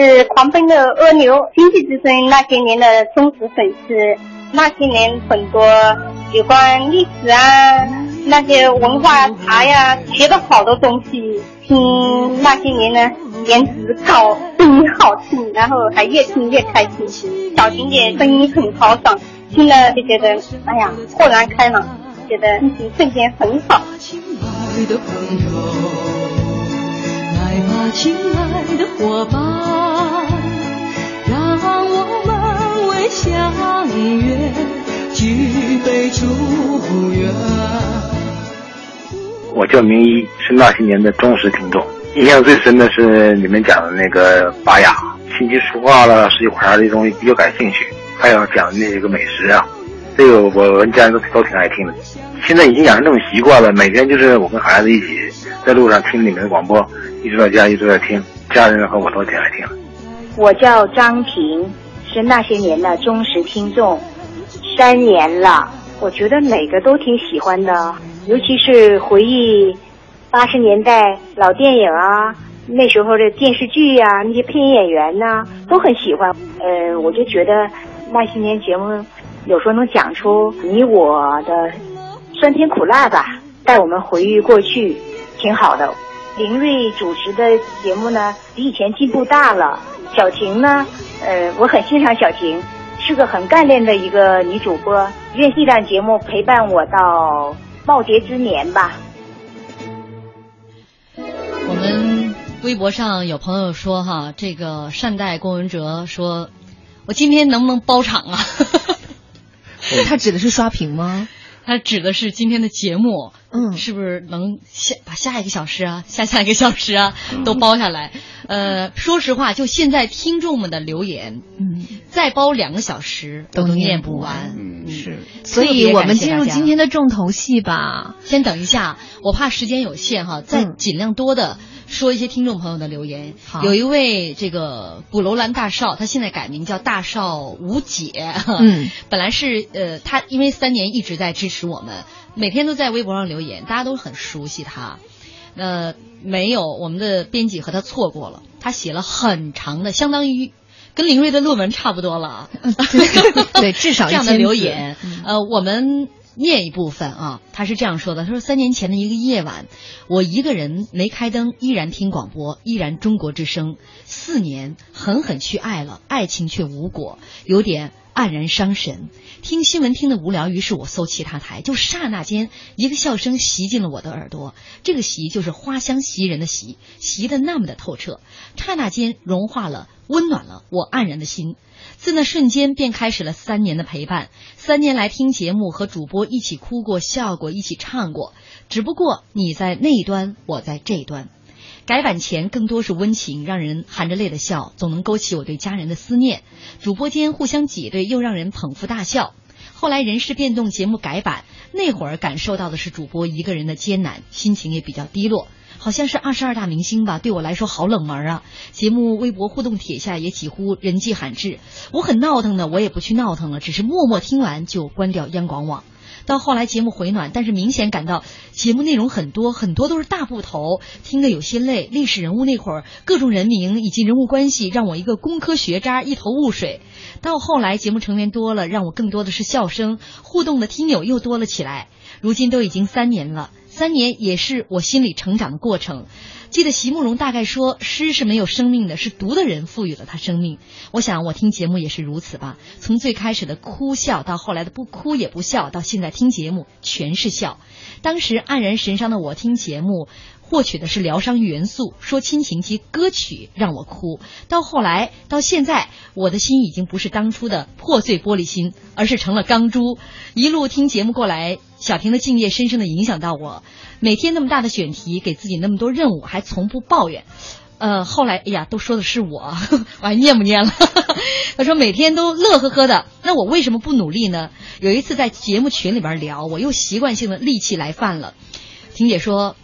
是狂奔的蜗牛，经济之声那些年的忠实粉丝。那些年很多有关历史啊，那些文化茶呀，学到好多东西。听那些年呢，颜值高，声音好听，然后还越听越开心。小婷姐声音很豪爽，听了就觉得哎呀豁然开朗，觉得心情瞬间很好。爱的朋友，来吧，亲爱的伙伴，让我们为相约举杯祝愿。我叫明一，是那些年的忠实听众。印象最深的是你们讲的那个拔牙，琴棋书画了、十几块这东西比较感兴趣，还有讲的那个美食啊，这个我们家人都都挺爱听的。现在已经养成这种习惯了，每天就是我跟孩子一起在路上听你们的广播，一直到家一直在听，家人和我都挺爱听。我叫张婷，是那些年的忠实听众，三年了，我觉得每个都挺喜欢的，尤其是回忆八十年代老电影啊，那时候的电视剧呀、那些配音演员呐、都很喜欢。呃，我就觉得那些年节目有时候能讲出你我的酸甜苦辣吧，带我们回忆过去，挺好的。林瑞主持的节目呢，比以前进步大了。小婷呢，呃，我很欣赏小婷，是个很干练的一个女主播。愿这档节目陪伴我到耄耋之年吧。我们微博上有朋友说哈，这个善待郭文哲说，我今天能不能包场啊？<laughs> 他指的是刷屏吗？他指的是今天的节目，嗯，是不是能下把下一个小时啊，下下一个小时啊都包下来？呃，说实话，就现在听众们的留言，嗯，再包两个小时都念不完，嗯是。所以我们进入今天的重头戏吧。先等一下，我怕时间有限哈，再尽量多的说一些听众朋友的留言。好有一位这个鼓楼兰大少，他现在改名叫大少吴姐。嗯，<laughs> 本来是呃，他因为三年一直在支持我们，每天都在微博上留言，大家都很熟悉他。呃，没有我们的编辑和他错过了，他写了很长的，相当于跟林睿的论文差不多了。<laughs> 对，至少 <laughs> 这样的留言，呃，我们念一部分啊。他是这样说的：“他说三年前的一个夜晚，我一个人没开灯，依然听广播，依然中国之声。四年，狠狠去爱了，爱情却无果，有点黯然伤神。听新闻听得无聊，于是我搜其他台，就刹那间，一个笑声袭进了我的耳朵。这个袭就是花香袭人的袭，袭得那么的透彻，刹那间融化了，温暖了我黯然的心。自那瞬间便开始了三年的陪伴，三年来听节目和主播一起哭过、笑过，一起唱过。只不过你在那一端，我在这一端。改版前更多是温情，让人含着泪的笑，总能勾起我对家人的思念。主播间互相挤兑，又让人捧腹大笑。后来人事变动，节目改版，那会儿感受到的是主播一个人的艰难，心情也比较低落。好像是二十二大明星吧，对我来说好冷门啊！节目微博互动帖下也几乎人迹罕至，我很闹腾的，我也不去闹腾了，只是默默听完就关掉央广网。到后来节目回暖，但是明显感到节目内容很多，很多都是大部头，听得有些累。历史人物那会儿各种人名以及人物关系，让我一个工科学渣一头雾水。到后来节目成员多了，让我更多的是笑声，互动的听友又多了起来。如今都已经三年了，三年也是我心里成长的过程。记得席慕容大概说，诗是没有生命的，是读的人赋予了它生命。我想我听节目也是如此吧，从最开始的哭笑，到后来的不哭也不笑，到现在听节目全是笑。当时黯然神伤的我听节目。获取的是疗伤元素，说亲情及歌曲让我哭。到后来，到现在，我的心已经不是当初的破碎玻璃心，而是成了钢珠。一路听节目过来，小婷的敬业深深的影响到我。每天那么大的选题，给自己那么多任务，还从不抱怨。呃，后来，哎呀，都说的是我，<laughs> 我还念不念了？<laughs> 他说每天都乐呵呵的，那我为什么不努力呢？有一次在节目群里边聊，我又习惯性的戾气来犯了。婷姐说。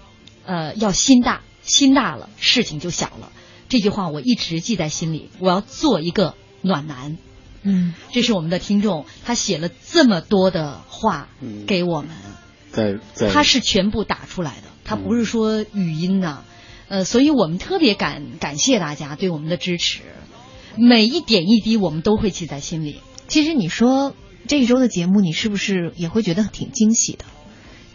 呃，要心大，心大了，事情就小了。这句话我一直记在心里。我要做一个暖男。嗯，这是我们的听众，他写了这么多的话给我们，在在。他是全部打出来的，他不是说语音呐、呃，所以我们特别感感谢大家对我们的支持，每一点一滴我们都会记在心里。其实你说这一周的节目，你是不是也会觉得挺惊喜的？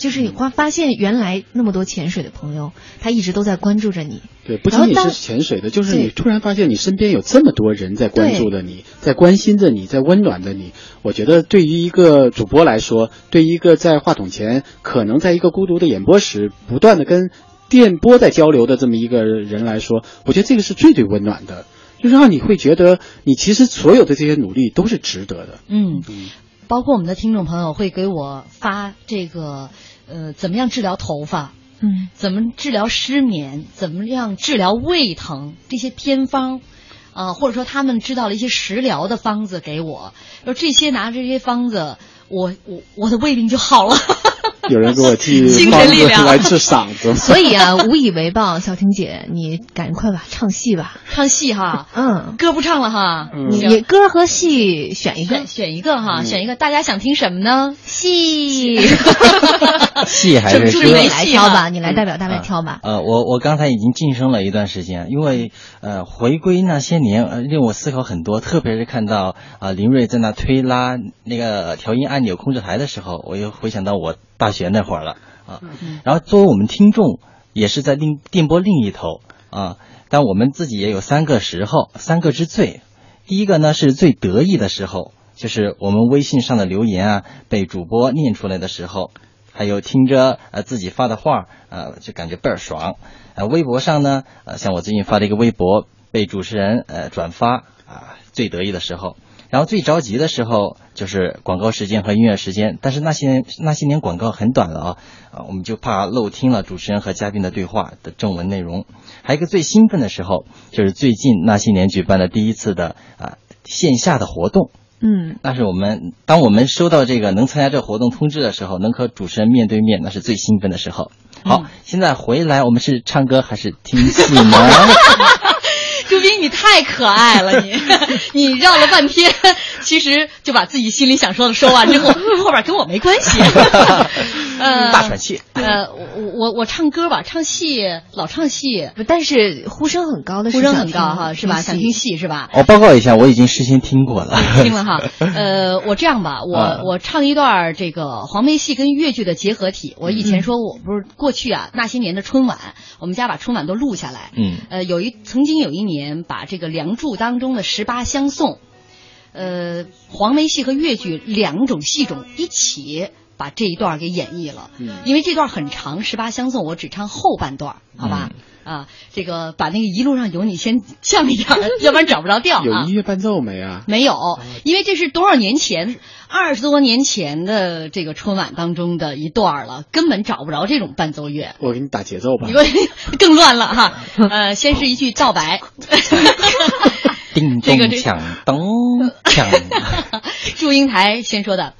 就是你发发现原来那么多潜水的朋友，他一直都在关注着你。对，不仅仅是潜水的，就是你突然发现你身边有这么多人在关注着你，在关心着你，在温暖着你。我觉得对于一个主播来说，对于一个在话筒前可能在一个孤独的演播室不断的跟电波在交流的这么一个人来说，我觉得这个是最最温暖的，就是让你会觉得你其实所有的这些努力都是值得的。嗯嗯。包括我们的听众朋友会给我发这个呃，怎么样治疗头发，嗯，怎么治疗失眠，怎么样治疗胃疼这些偏方。啊，或者说他们知道了一些食疗的方子给我，说这些拿着这些方子，我我我的胃病就好了。<laughs> 有人给我寄精方子神力量。来治嗓子，<laughs> 所以啊，无以为报，小婷姐，你赶快吧，唱戏吧，唱戏哈，嗯，歌不唱了哈，你歌和戏选一个。选，选一个哈，嗯。选一个，大家想听什么呢？戏，戏。<laughs> 还是歌祝你没你来挑吧，你来代表大家挑吧。呃，我我刚才已经晋升了一段时间，因为呃回归那些年，呃令我思考很多，特别是看到啊、林睿在那推拉那个调音按钮控制台的时候，我又回想到我大学那会儿了啊。然后作为我们听众，也是在另电波另一头啊，但我们自己也有三个时候，三个之最。第一个呢是最得意的时候，就是我们微信上的留言啊被主播念出来的时候，还有听着呃自己发的话，呃就感觉倍儿爽。呃，微博上呢，呃像我最近发的一个微博被主持人呃转发啊、最得意的时候。然后最着急的时候就是广告时间和音乐时间，但是那些年那些年广告很短了啊，啊我们就怕漏听了主持人和嘉宾的对话的正文内容。还有一个最兴奋的时候，就是最近那些年举办的第一次的啊线下的活动。嗯，那是我们当我们收到这个能参加这个活动通知的时候，能和主持人面对面，那是最兴奋的时候。好，现在回来我们是唱歌还是听戏呢？<laughs> 朱斌，你太可爱了，你 <laughs> 你绕了半天，其实就把自己心里想说的说完之后，<laughs> 后边跟我没关系。<laughs> 呃，大喘气。呃，我我我唱歌吧，唱戏老唱戏，但是呼声很高的呼声很高哈，是吧？想听戏是吧？我报告一下，我已经事先听过了。听了哈，呃，我这样吧，我、啊我唱一段这个黄梅戏跟越剧的结合体。我以前说我不是过去啊，那些年的春晚，我们家把春晚都录下来。嗯呃，有一曾经有一年把这个《梁祝》当中的十八相送，呃，黄梅戏和越剧两种戏种一起把这一段给演绎了。嗯因为这段很长，十八相送我只唱后半段，好吧？啊，这个把那个一路上有你先唱一唱，<laughs> 要不然找不着调啊。有音乐伴奏没啊？没有，因为这是多少年前，二十多年前的这个春晚当中的一段了，根本找不着这种伴奏乐。我给你打节奏吧你。给我 <laughs> 更乱了哈。呃，先是一句告白，<laughs> 叮这个这咚锵咚锵，祝英台先说的，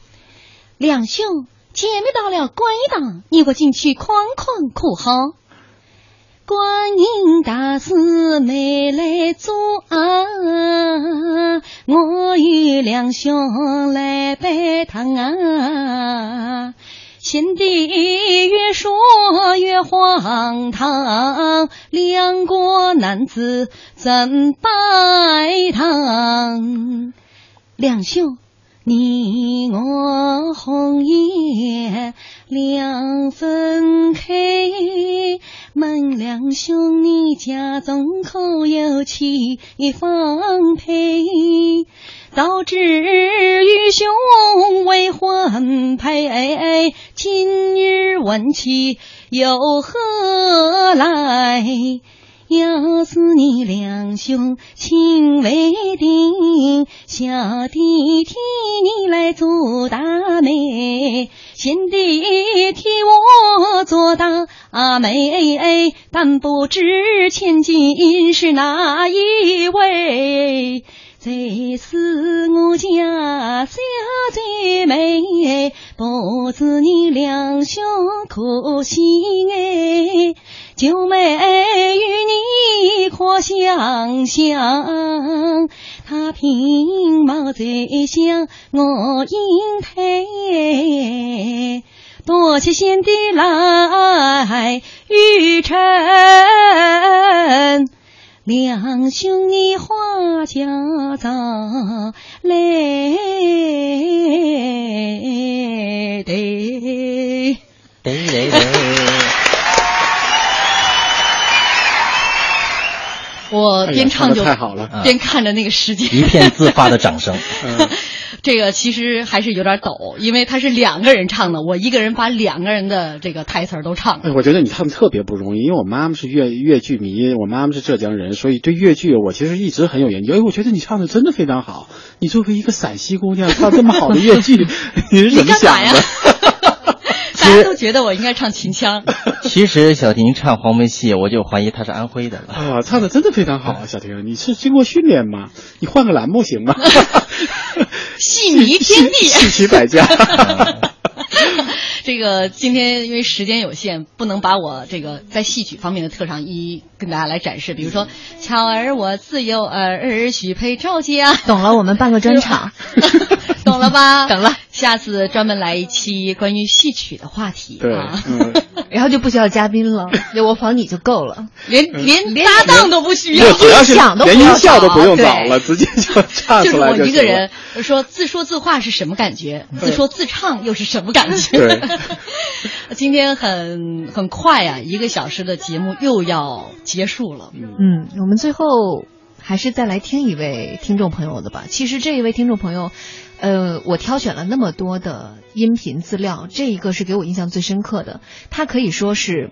两兄姐妹到了观音堂，你我进去哐哐哭号。观音大师没来做啊，我与两兄来拜堂啊。贤弟越说越荒唐，两国男子怎拜堂？两兄，你我红颜两分开，问两兄你家中可有妻房配？早知与兄未婚配，今日问起有何来？要是你两兄情未定，小弟替你来做大媒，贤弟替我做大媒，但不知千金是哪一位。这是我家小姐妹，不知你两兄可惜哎？九妹与你可相像？她平毛最像我英台。多谢贤弟来玉成。两兄你花家早来得。对对我边唱就、太好了边看着那个时间，一片自发的掌声。<laughs> 嗯 <laughs> 这个其实还是有点抖，因为他是两个人唱的，我一个人把两个人的这个台词都唱了。哎，我觉得你唱的特别不容易，因为我妈妈是粤粤剧迷，我妈妈是浙江人，所以对粤剧我其实一直很有研究。哎，我觉得你唱的真的非常好。你作为一个陕西姑娘，唱这么好的粤剧，<laughs> 你是怎么想的？大家都觉得我应该唱秦腔。<laughs> 其实小婷唱黄梅戏，我就怀疑她是安徽的了。啊，唱的真的非常好，小婷，你是经过训练吗？你换个栏目行吗？<laughs> 戏迷天地，戏曲百家。<laughs> 这个今天因为时间有限，不能把我这个在戏曲方面的特长一一跟大家来展示。比如说，巧儿我自有儿，许配赵家。懂了，我们办个专场，<laughs> 懂了吧？<laughs> 懂了。下次专门来一期关于戏曲的话题。啊，<laughs> 嗯，然后就不需要嘉宾了，我仿你就够了，连连搭档都不需要，音响都连音效都不用找了，直接就唱出来就是我一个人说自说自话是什么感觉，自说自唱又是什么感觉？对。今天很很快啊，一个小时的节目又要结束了。嗯，我们最后还是再来听一位听众朋友的吧。其实这一位听众朋友，呃，我挑选了那么多的音频资料，这一个是给我印象最深刻的。他可以说是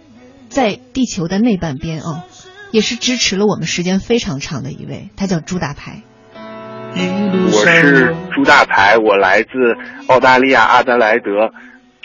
在地球的那半边啊，也是支持了我们时间非常长的一位。他叫朱大牌。我是朱大牌，我来自澳大利亚阿德莱德。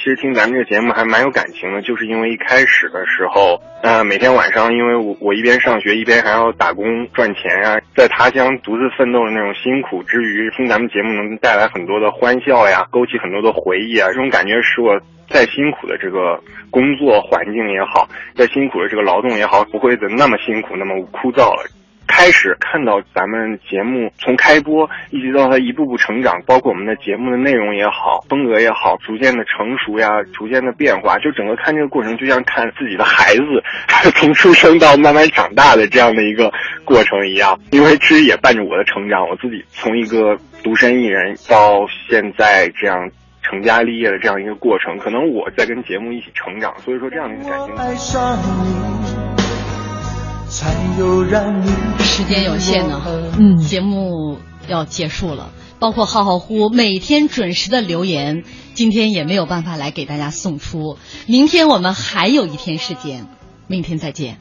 其实听咱们这个节目还蛮有感情的，就是因为一开始的时候，呃，每天晚上，因为我我一边上学一边还要打工赚钱呀，在他乡独自奋斗的那种辛苦之余，听咱们节目能带来很多的欢笑呀，勾起很多的回忆啊，这种感觉使我再辛苦的这个工作环境也好，再辛苦的这个劳动也好，不会的那么辛苦那么枯燥了。开始看到咱们节目从开播一直到它一步步成长，包括我们的节目的内容也好，风格也好，逐渐的成熟呀，逐渐的变化，就整个看这个过程就像看自己的孩子从出生到慢慢长大的这样的一个过程一样。因为其实也伴着我的成长，我自己从一个独身一人到现在这样成家立业的这样一个过程，可能我在跟节目一起成长，所以说这样的一个感情。才有让你时间有限呢，嗯，节目要结束了。包括浩浩乎每天准时的留言，今天也没有办法来给大家送出。明天我们还有一天时间，明天再见。